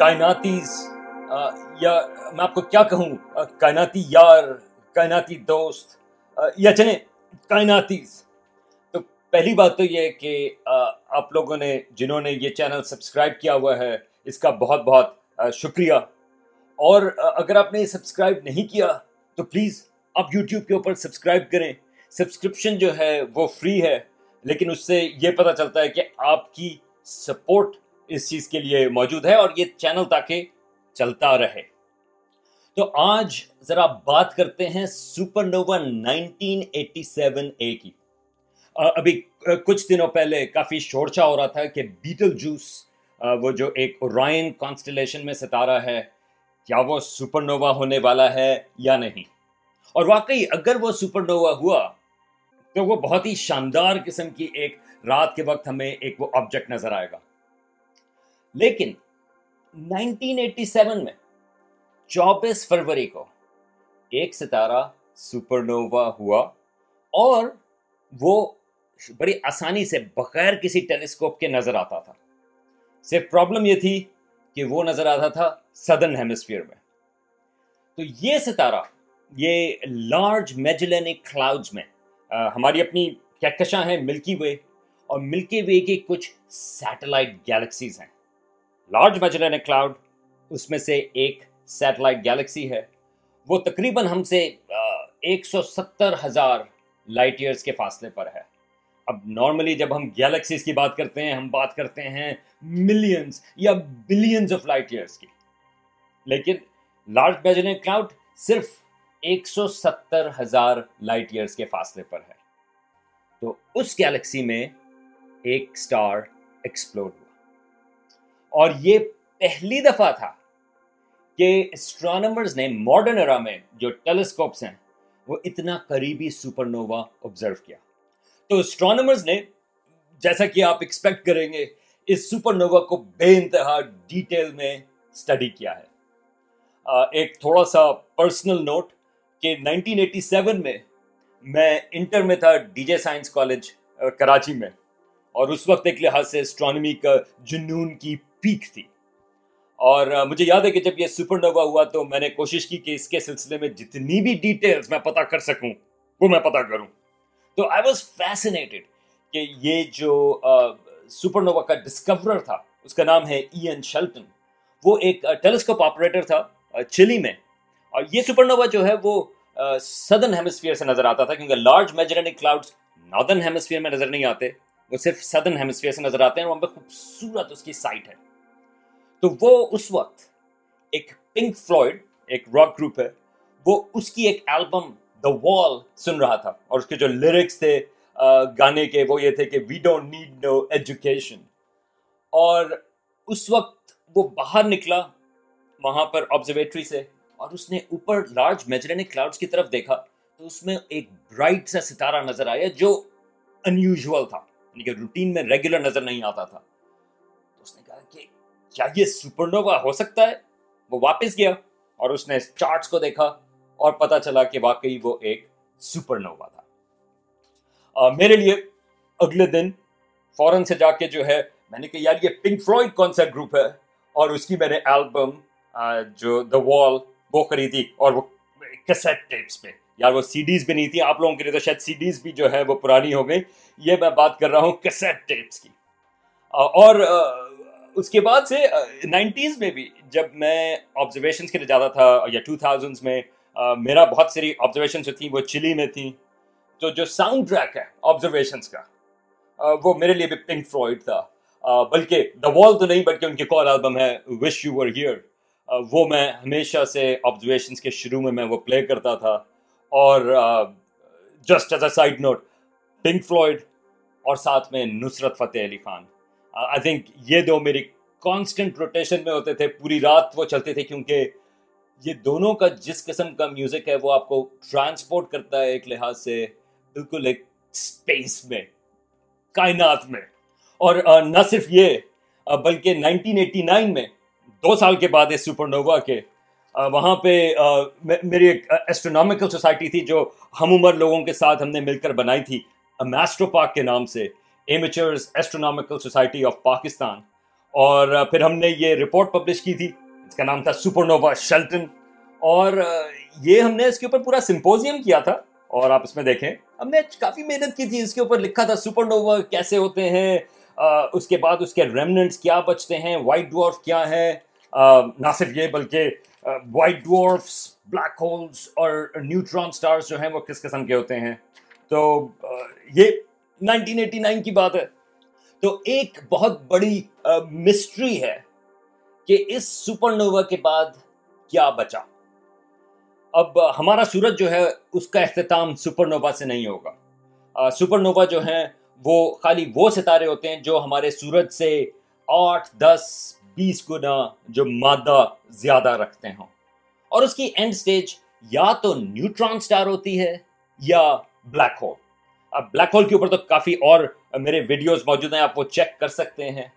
کائناتیز یا میں آپ کو کیا کہوں؟ کائناتی یار، کائناتی دوست یا چلیں کائناتیز تو پہلی بات تو یہ کہ آپ لوگوں نے، جنہوں نے یہ چینل سبسکرائب کیا ہوا ہے، اس کا بہت بہت شکریہ۔ اور اگر آپ نے سبسکرائب نہیں کیا، تو پلیز آپ یوٹیوب کے اوپر سبسکرائب کریں۔ سبسکرپشن جو ہے، وہ فری ہے، لیکن اس سے یہ پتہ چلتا ہے کہ آپ کی سپورٹ اس چیز کے لیے موجود ہے اور یہ چینل تاکہ چلتا رہے۔ تو آج ذرا بات کرتے ہیں supernova nineteen eighty seven A کی۔ ابھی کچھ دنوں پہلے کافی شورچا ہو رہا تھا کہ بیٹل جوس وہ جو ایک رائن کانسٹلیشن میں ستارہ ہے، کیا وہ سپر نووا ہونے والا ہے یا نہیں؟ اور واقعی اگر وہ سپر نووا ہوا، تو وہ بہت ہی شاندار قسم کی ایک رات کے وقت ہمیں ایک وہ آبجیکٹ نظر آئے گا۔ لیکن نائنٹین ایٹی سیون میں چوبیس فروری کو ایک ستارہ سپر نووا ہوا اور وہ بڑی آسانی سے بغیر کسی ٹیلیسکوپ کے نظر آتا تھا۔ صرف پرابلم یہ تھی کہ وہ نظر آتا تھا سدرن ہیمسفیئر میں۔ تو یہ ستارہ، یہ لارج میجلینک کلاؤڈز میں ہماری اپنی کہکشاں ہیں، ملکی وے، اور ملکی وے کی کچھ سیٹلائٹ گیلیکسیز ہیں۔ لارج میجلینک کلاؤڈ، اس میں سے ایک سیٹلائٹ گیلیکسی ہے۔ وہ تقریباً ہم سے ایک سو ستر ہزار لائٹ ایئرس کے فاصلے پر ہے۔ اب نارملی جب ہم گیلیکسیز کی بات کرتے ہیں، ہم بات کرتے ہیں ملینز یا بلینز آف لائٹ ایئرس کی۔ لیکن لارج میجلینک کلاؤڈ صرف ایک سو ستر ہزار لائٹ ایئرس کے فاصلے پر ہے۔ تو اس گیلیکسی میں ایک سٹار ایکسپلور ہوا۔ اور یہ پہلی دفعہ تھا کہ اسٹرانومرز نے ماڈرن ایرا میں جو ٹیلیسکوپس ہیں وہ اتنا قریبی سپر نووا آبزرو کیا۔ تو اسٹرانومرز نے جیسا کہ آپ ایکسپیکٹ کریں گے، اس سپر نووا کو بے انتہا ڈیٹیل میں اسٹڈی کیا ہے۔ ایک تھوڑا سا پرسنل نوٹ کہ نائنٹین ایٹی سیون میں میں انٹر میں تھا D J science college Karachi میں۔ اور اس وقت ایک لحاظ سے اسٹرانومی کا جنون کی پیک تھی اور مجھے یاد ہے کہ جب یہ سپر نووا ہوا تو میں نے کوشش کی کہ اس کے سلسلے میں جتنی بھی ڈیٹیلز میں پتہ کر سکوں، وہ میں پتہ کروں۔ تو آئی واز فیسنیٹڈ کہ یہ جو سپر نووا کا ڈسکورر تھا، اس کا نام ہے ای این شلٹن وہ ایک ٹیلیسکوپ آپریٹر تھا چلی میں۔ اور یہ سپر نووا جو ہے وہ سدرن ہیمسفیئر سے نظر آتا تھا، کیونکہ large Magellanic cloud northern hemisphere میں نظر نہیں آتے، وہ صرف سدرن ہیمسفیئر سے نظر آتے ہیں وہاں پہ خوبصورت اس کی سائٹ ہے۔ تو وہ اس وقت ایک پنک فلوئڈ، ایک راک گروپ ہے، وہ اس کی ایک البم دا وال سن رہا تھا اور اس کے جو لیرکس تھے گانے کے، وہ یہ تھے کہ we don't need no education اور اس وقت وہ باہر نکلا وہاں پر آبزرویٹری سے اور اس نے اوپر لارج میجرینک کلاؤڈس کی طرف دیکھا تو اس میں ایک برائٹ سا ستارہ نظر آیا جو انیوژل تھا یعنی کہ روٹین میں ریگولر نظر نہیں آتا تھا۔ کیا یہ سپر نووا ہو سکتا ہے؟ وہ واپس گیا اور اس نے چارٹس کو دیکھا اور پتا چلا کہ واقعی وہ ایک سپر نووا تھا۔ میرے لیے اگلے دن فوراً سے جا کے جو ہے، میں نے کہا، یار، یہ پنک فرائڈ کون سا گروپ ہے؟ اور اس کی میں نے البم جو دا وال وہ خریدی اور وہ کیسٹ ٹیپس پہ۔ یار، وہ سی ڈیز بھی نہیں تھی آپ لوگوں کے لیے تو شاید سی ڈیز بھی جو ہے وہ پرانی ہو گئی یہ میں بات کر رہا ہوں کیسٹ ٹیپس کی۔ اور اس کے بعد سے نائنٹیز میں بھی جب میں آبزرویشنس کے لیے جاتا تھا یا ٹو تھاؤزنڈس میں میرا بہت ساری آبزرویشنس جو تھیں وہ چلی میں تھیں۔ تو جو ساؤنڈ ٹریک ہے آبزرویشنس کا وہ میرے لیے بھی پنک فرائڈ تھا۔ بلکہ دا وال تو نہیں، بلکہ ان کی کال البم ہے وش یو ور ہیئر وہ میں ہمیشہ سے آبزرویشنس کے شروع میں میں وہ پلے کرتا تھا۔ اور just as a side note Pink Floyd اور ساتھ میں نصرت فتح علی خان۔ آئی تھنک یہ دو میری کانسٹنٹ روٹیشن میں ہوتے تھے۔ پوری رات وہ چلتے تھے کیونکہ یہ دونوں کا جس قسم کا میوزک ہے وہ آپ کو ٹرانسپورٹ کرتا ہے ایک لحاظ سے بالکل ایک اسپیس میں، کائنات میں۔ اور نہ صرف یہ بلکہ نائنٹین ایٹی نائن میں، دو سال کے بعد اس سپر نووا کے وہاں پہ میری ایک ایسٹرونامیکل سوسائٹی تھی جو ہم عمر لوگوں کے ساتھ ہم نے مل کر بنائی تھی میسٹرو پاک کے نام سے۔ Amateurs astronomical society of Pakistan اور پھر ہم نے یہ رپورٹ پبلش کی تھی، اس کا نام تھا سپر نووا شیلٹن اور یہ ہم نے اس کے اوپر پورا سمپوزیم کیا تھا، اور آپ اس میں دیکھیں، ہم نے کافی محنت کی تھی، اس کے اوپر لکھا تھا سپر نووا کیسے ہوتے ہیں اس کے بعد اس کے ریمنٹس کیا بچتے ہیں وائٹ ڈورف کیا ہے نہ صرف یہ بلکہ وائٹ ڈورفس بلیک ہولس اور نیوٹران سٹارز جو ہیں، وہ کس قسم کے ہوتے ہیں؟ تو یہ نائنٹین ایٹی نائن کی بات ہے۔ تو ایک بہت بڑی مسٹری ہے کہ اس سپر نووا کے بعد کیا بچا۔ اب ہمارا سورج جو ہے، اس کا اختتام سپر نووا سے نہیں ہوگا۔ سپر نووا جو ہیں، وہ خالی وہ ستارے ہوتے ہیں جو ہمارے سورج سے آٹھ، دس، بیس گنا جو مادہ زیادہ رکھتے ہوں۔ اور اس کی اینڈ سٹیج یا تو نیوٹران سٹار ہوتی ہے یا بلیک ہول اب بلیک ہول کے اوپر تو کافی اور میرے ویڈیوز موجود ہیں، آپ وہ چیک کر سکتے ہیں۔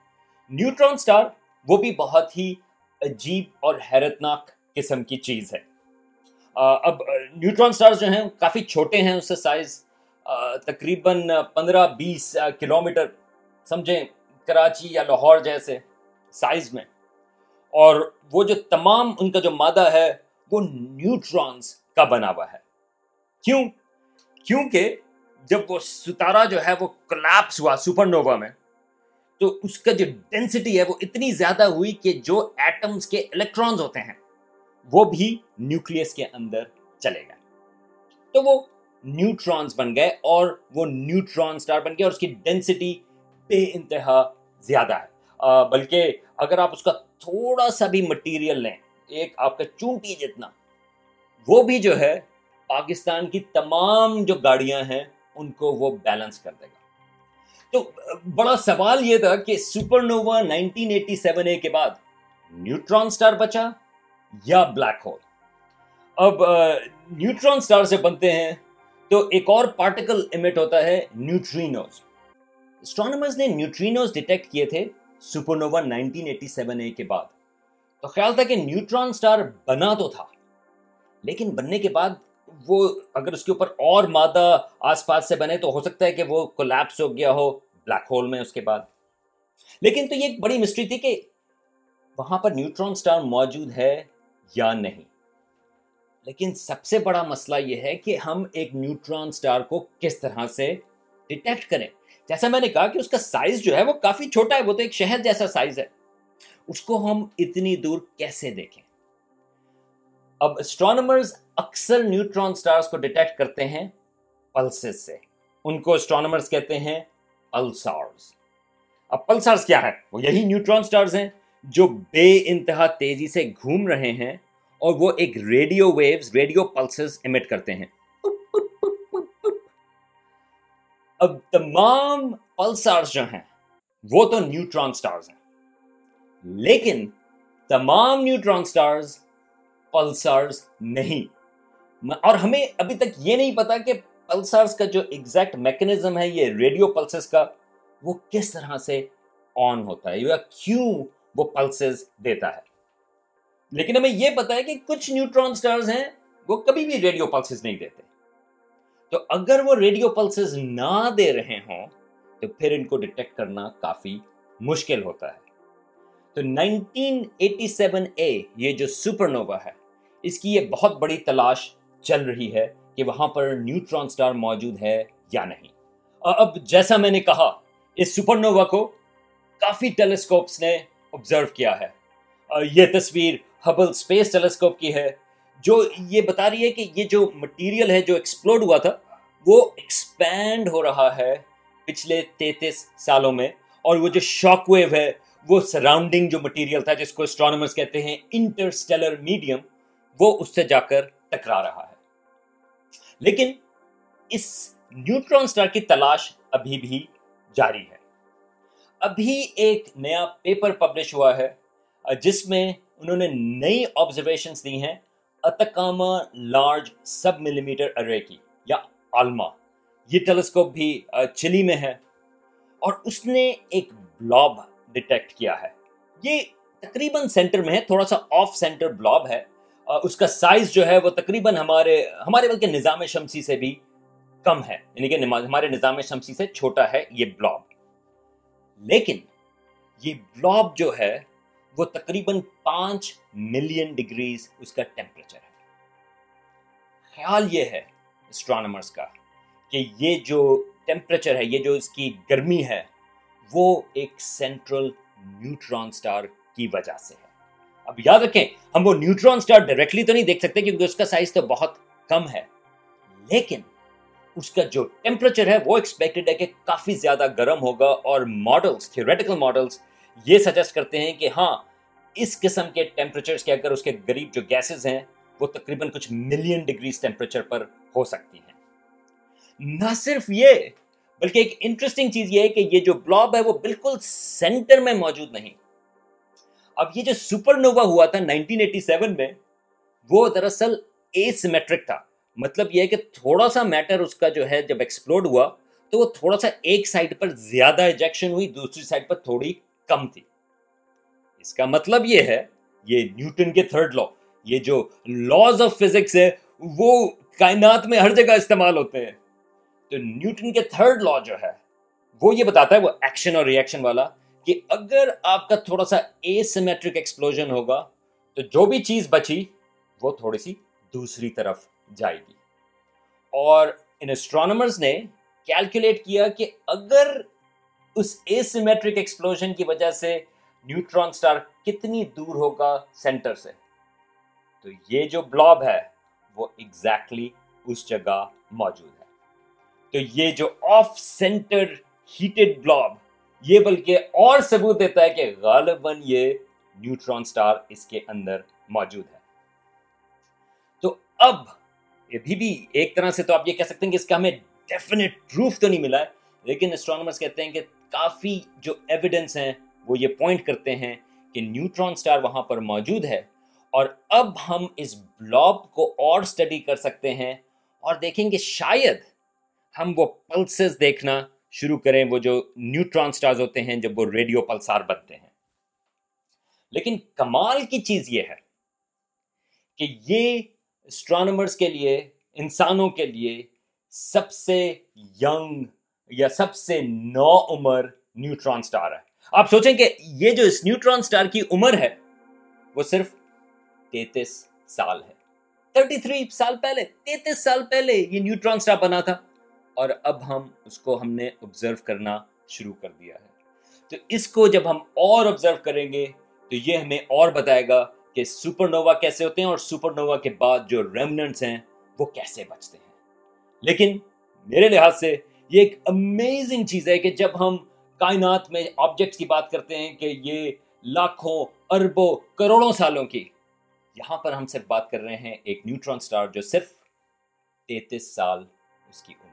نیوٹران سٹار وہ بھی بہت ہی عجیب اور حیرتناک قسم کی چیز ہے۔ اب نیوٹران سٹارز جو ہیں، کافی چھوٹے ہیں، اس سے سائز تقریباً پندرہ بیس کلو میٹر سمجھیں کراچی یا لاہور جیسے سائز میں۔ اور وہ جو تمام ان کا جو مادہ ہے، وہ نیوٹرانس کا بنا ہوا ہے۔ کیوں؟ کیونکہ جب وہ ستارہ جو ہے وہ کلیپس ہوا سپر نووا میں، تو اس کا جو ڈینسٹی ہے وہ اتنی زیادہ ہوئی کہ جو ایٹمز کے الیکٹرانز ہوتے ہیں، وہ بھی نیوکلیس کے اندر چلے گئے۔ تو وہ نیوٹرانس بن گئے اور وہ نیوٹران سٹار بن گئے اور اس کی ڈینسٹی بے انتہا زیادہ ہے۔ بلکہ اگر آپ اس کا تھوڑا سا بھی مٹیریل لیں، ایک آپ کا چونٹی جتنا، وہ بھی جو ہے پاکستان کی تمام جو گاڑیاں ہیں ان کو وہ بیلنس کر دے گا۔ تو بڑا سوال یہ تھا کہ supernova nineteen eighty seven A کے بعد نیوٹران سٹار بچا یا بلیک ہول اب نیوٹران سٹار سے بنتے ہیں تو ایک اور پارٹیکل ایمٹ ہوتا ہے نیوٹرینوز اسٹرانومرز نے نیوٹرینوز ڈیٹیکٹ کیے تھے سپرنووا 1987 اے کے بعد۔ تو خیال تھا کہ نیوٹران سٹار بنا تو تھا، لیکن بننے کے بعد وہ اگر اس کے اوپر اور مادہ آس پاس سے بنے تو ہو سکتا ہے کہ وہ کولیپس ہو گیا ہو بلیک ہول میں اس کے بعد۔ لیکن تو یہ ایک بڑی مسٹری تھی کہ وہاں پر نیوٹران سٹار موجود ہے یا نہیں۔ لیکن سب سے بڑا مسئلہ یہ ہے کہ ہم ایک نیوٹران سٹار کو کس طرح سے ڈیٹیکٹ کریں۔ جیسا میں نے کہا کہ اس کا سائز جو ہے وہ کافی چھوٹا ہے، وہ تو ایک شہر جیسا سائز ہے۔ اس کو ہم اتنی دور کیسے دیکھیں؟ اب اسٹرانومرز اکثر نیوٹران سٹارز کو ڈیٹیکٹ کرتے ہیں پلسز سے۔ ان کو اسٹرانومرز کہتے ہیں پلسارز اب پلسارز کیا ہے؟ وہ یہی نیوٹران سٹارز ہیں جو بے انتہا تیزی سے گھوم رہے ہیں اور وہ ایک radio waves radio pulses emit کرتے ہیں۔ اب تمام پلسارز جو ہیں، وہ تو نیوٹران سٹارز ہیں۔ لیکن تمام نیوٹران سٹارز پلسارز نہیں۔ اور ہمیں ابھی تک یہ نہیں پتا کہ پلسارز کا جو ایگزیکٹ میکنزم ہے، یہ ریڈیو پلسز کا، وہ کس طرح سے آن ہوتا ہے، یا کیوں وہ پلسز دیتا ہے۔ لیکن ہمیں یہ پتا ہے کہ کچھ نیوٹران سٹارز ہیں، وہ کبھی بھی ریڈیو پلسز نہیں دیتے۔ تو اگر وہ ریڈیو پلسز نہ دے رہے ہوں، تو پھر ان کو ڈیٹیکٹ کرنا کافی مشکل ہوتا ہے۔ تو 1987 اے یہ جو سپر نووا ہے، اس کی یہ بہت بڑی تلاش چل رہی ہے کہ وہاں پر نیوٹران سٹار موجود ہے یا نہیں۔ اب جیسا میں نے کہا، اس سپر نووا کو کافی ٹیلیسکوپس نے آبزرو کیا ہے۔ یہ تصویر ہبل اسپیس ٹیلیسکوپ کی ہے، جو یہ بتا رہی ہے کہ یہ جو مٹیریل ہے، جو ایکسپلوڈ ہوا تھا، وہ ایکسپینڈ ہو رہا ہے پچھلے تینتیس سالوں میں۔ اور وہ جو شاک ویو ہے، وہ سراؤنڈنگ جو مٹیریل تھا، جس کو اسٹرانومرز کہتے ہیں انٹرسٹیلر میڈیم وہ اس سے جا کر ٹکرا رہا ہے۔ لیکن اس نیوٹران سٹار کی تلاش ابھی بھی جاری ہے۔ ابھی ایک نیا پیپر پبلش ہوا ہے، جس میں انہوں نے نئی آبزرویشنس دی ہیں اتکاما لارج سب ملی میٹر ارے کی، یا آلما یہ ٹیلیسکوپ بھی چلی میں ہے۔ اور اس نے ایک بلاب ڈیٹیکٹ کیا ہے۔ یہ تقریباً سینٹر میں ہے، تھوڑا سا آف سینٹر بلاب ہے۔ اس کا سائز جو ہے وہ تقریباً ہمارے ہمارے بلکہ نظام شمسی سے بھی کم ہے۔ یعنی کہ ہمارے نظام شمسی سے چھوٹا ہے یہ بلاب لیکن یہ بلاب جو ہے وہ تقریباً پانچ ملین ڈگریز اس کا ٹیمپریچر ہے۔ خیال یہ ہے اسٹرانومرس کا کہ یہ جو ٹیمپریچر ہے، یہ جو اس کی گرمی ہے، وہ ایک سینٹرل نیوٹران سٹار کی وجہ سے ہے۔ اب یاد رکھیں، ہم وہ نیوٹران سٹار ڈائریکٹلی تو نہیں دیکھ سکتے کیونکہ اس کا سائز تو بہت کم ہے۔ لیکن اس کا جو ٹیمپریچر ہے، وہ ایکسپیکٹڈ ہے کہ کافی زیادہ گرم ہوگا اور ماڈلس تھیوریٹیکل ماڈلس یہ سجیسٹ کرتے ہیں کہ ہاں اس قسم کے ٹیمپریچرز کے اگر اس کے غریب جو گیسز ہیں، وہ تقریباً کچھ ملین ڈگریز ٹیمپریچر پر ہو سکتی ہیں۔ نہ صرف یہ، بلکہ ایک انٹرسٹنگ چیز یہ ہے کہ یہ جو بلاب ہے، وہ بالکل سینٹر میں موجود نہیں۔ اب یہ جو سپر نووا ہوا تھا 1987 میں، وہ دراصل اے سیمیٹرک تھا۔ مطلب یہ ہے کہ تھوڑا سا میٹر اس کا جو ہے جب ایکسپلوڈ ہوا، تو وہ تھوڑا سا ایک سائڈ پر زیادہ ایجیکشن ہوئی، دوسری سائڈ پر تھوڑی کم تھی۔ اس کا مطلب یہ ہے، یہ نیوٹن کے تھرڈ لا یہ جو لاز آف فزکس ہے وہ کائنات میں ہر جگہ استعمال ہوتے ہیں۔ تو نیوٹن کے تھرڈ لا جو ہے، وہ یہ بتاتا ہے، وہ ایکشن اور ریئیکشن والا۔ کہ اگر آپ کا تھوڑا سا اے سیمیٹرک ایکسپلوژن ہوگا، تو جو بھی چیز بچی، وہ تھوڑی سی دوسری طرف جائے گی۔ اور ان اسٹرانومرز نے کیلکولیٹ کیا کہ اگر اس اے سیمیٹرک ایکسپلوژن کی وجہ سے نیوٹران سٹار کتنی دور ہوگا سینٹر سے، تو یہ جو بلاب ہے، وہ ایگزیکٹلی اس جگہ موجود ہے۔ تو یہ جو آف سینٹر ہیٹڈ بلاب یہ بلکہ اور ثبوت دیتا ہے کہ غالباً یہ نیوٹران سٹار اس کے اندر موجود ہے۔ تو اب ابھی بھی ایک طرح سے تو آپ یہ کہہ سکتے ہیں کہ اس کا ہمیں ڈیفینیٹ پروف تو نہیں ملا ہے، لیکن اسٹرانومرس کہتے ہیں کہ کافی جو ایویڈنس ہیں وہ یہ پوائنٹ کرتے ہیں کہ نیوٹران سٹار وہاں پر موجود ہے۔ اور اب ہم اس بلاب کو اور سٹڈی کر سکتے ہیں اور دیکھیں گے شاید ہم وہ پلسز دیکھنا شروع کریں وہ جو نیوٹران سٹارز ہوتے ہیں جب وہ ریڈیو پلسار بنتے ہیں۔ لیکن کمال کی چیز یہ ہے کہ یہ اسٹرانومرس کے لیے، انسانوں کے لیے سب سے ینگ یا سب سے نو عمر نیوٹران سٹار ہے۔ آپ سوچیں کہ یہ جو اس نیوٹران سٹار کی عمر ہے، وہ صرف تینتیس سال ہے۔ تھرٹی تھری سال پہلے، تینتیس سال پہلے یہ نیوٹران سٹار بنا تھا۔ اور اب ہم اس کو ہم نے آبزرو کرنا شروع کر دیا ہے۔ تو اس کو جب ہم اور آبزرو کریں گے، تو یہ ہمیں اور بتائے گا کہ سپر نووا کیسے ہوتے ہیں اور سپر نووا کے بعد جو ریمنٹس ہیں، وہ کیسے بچتے ہیں۔ لیکن میرے لحاظ سے یہ ایک امیزنگ چیز ہے کہ جب ہم کائنات میں آبجیکٹس کی بات کرتے ہیں کہ یہ لاکھوں، اربوں، کروڑوں سالوں کی، یہاں پر ہم صرف بات کر رہے ہیں ایک نیوٹران سٹار جو صرف تینتیس سال اس کی عمر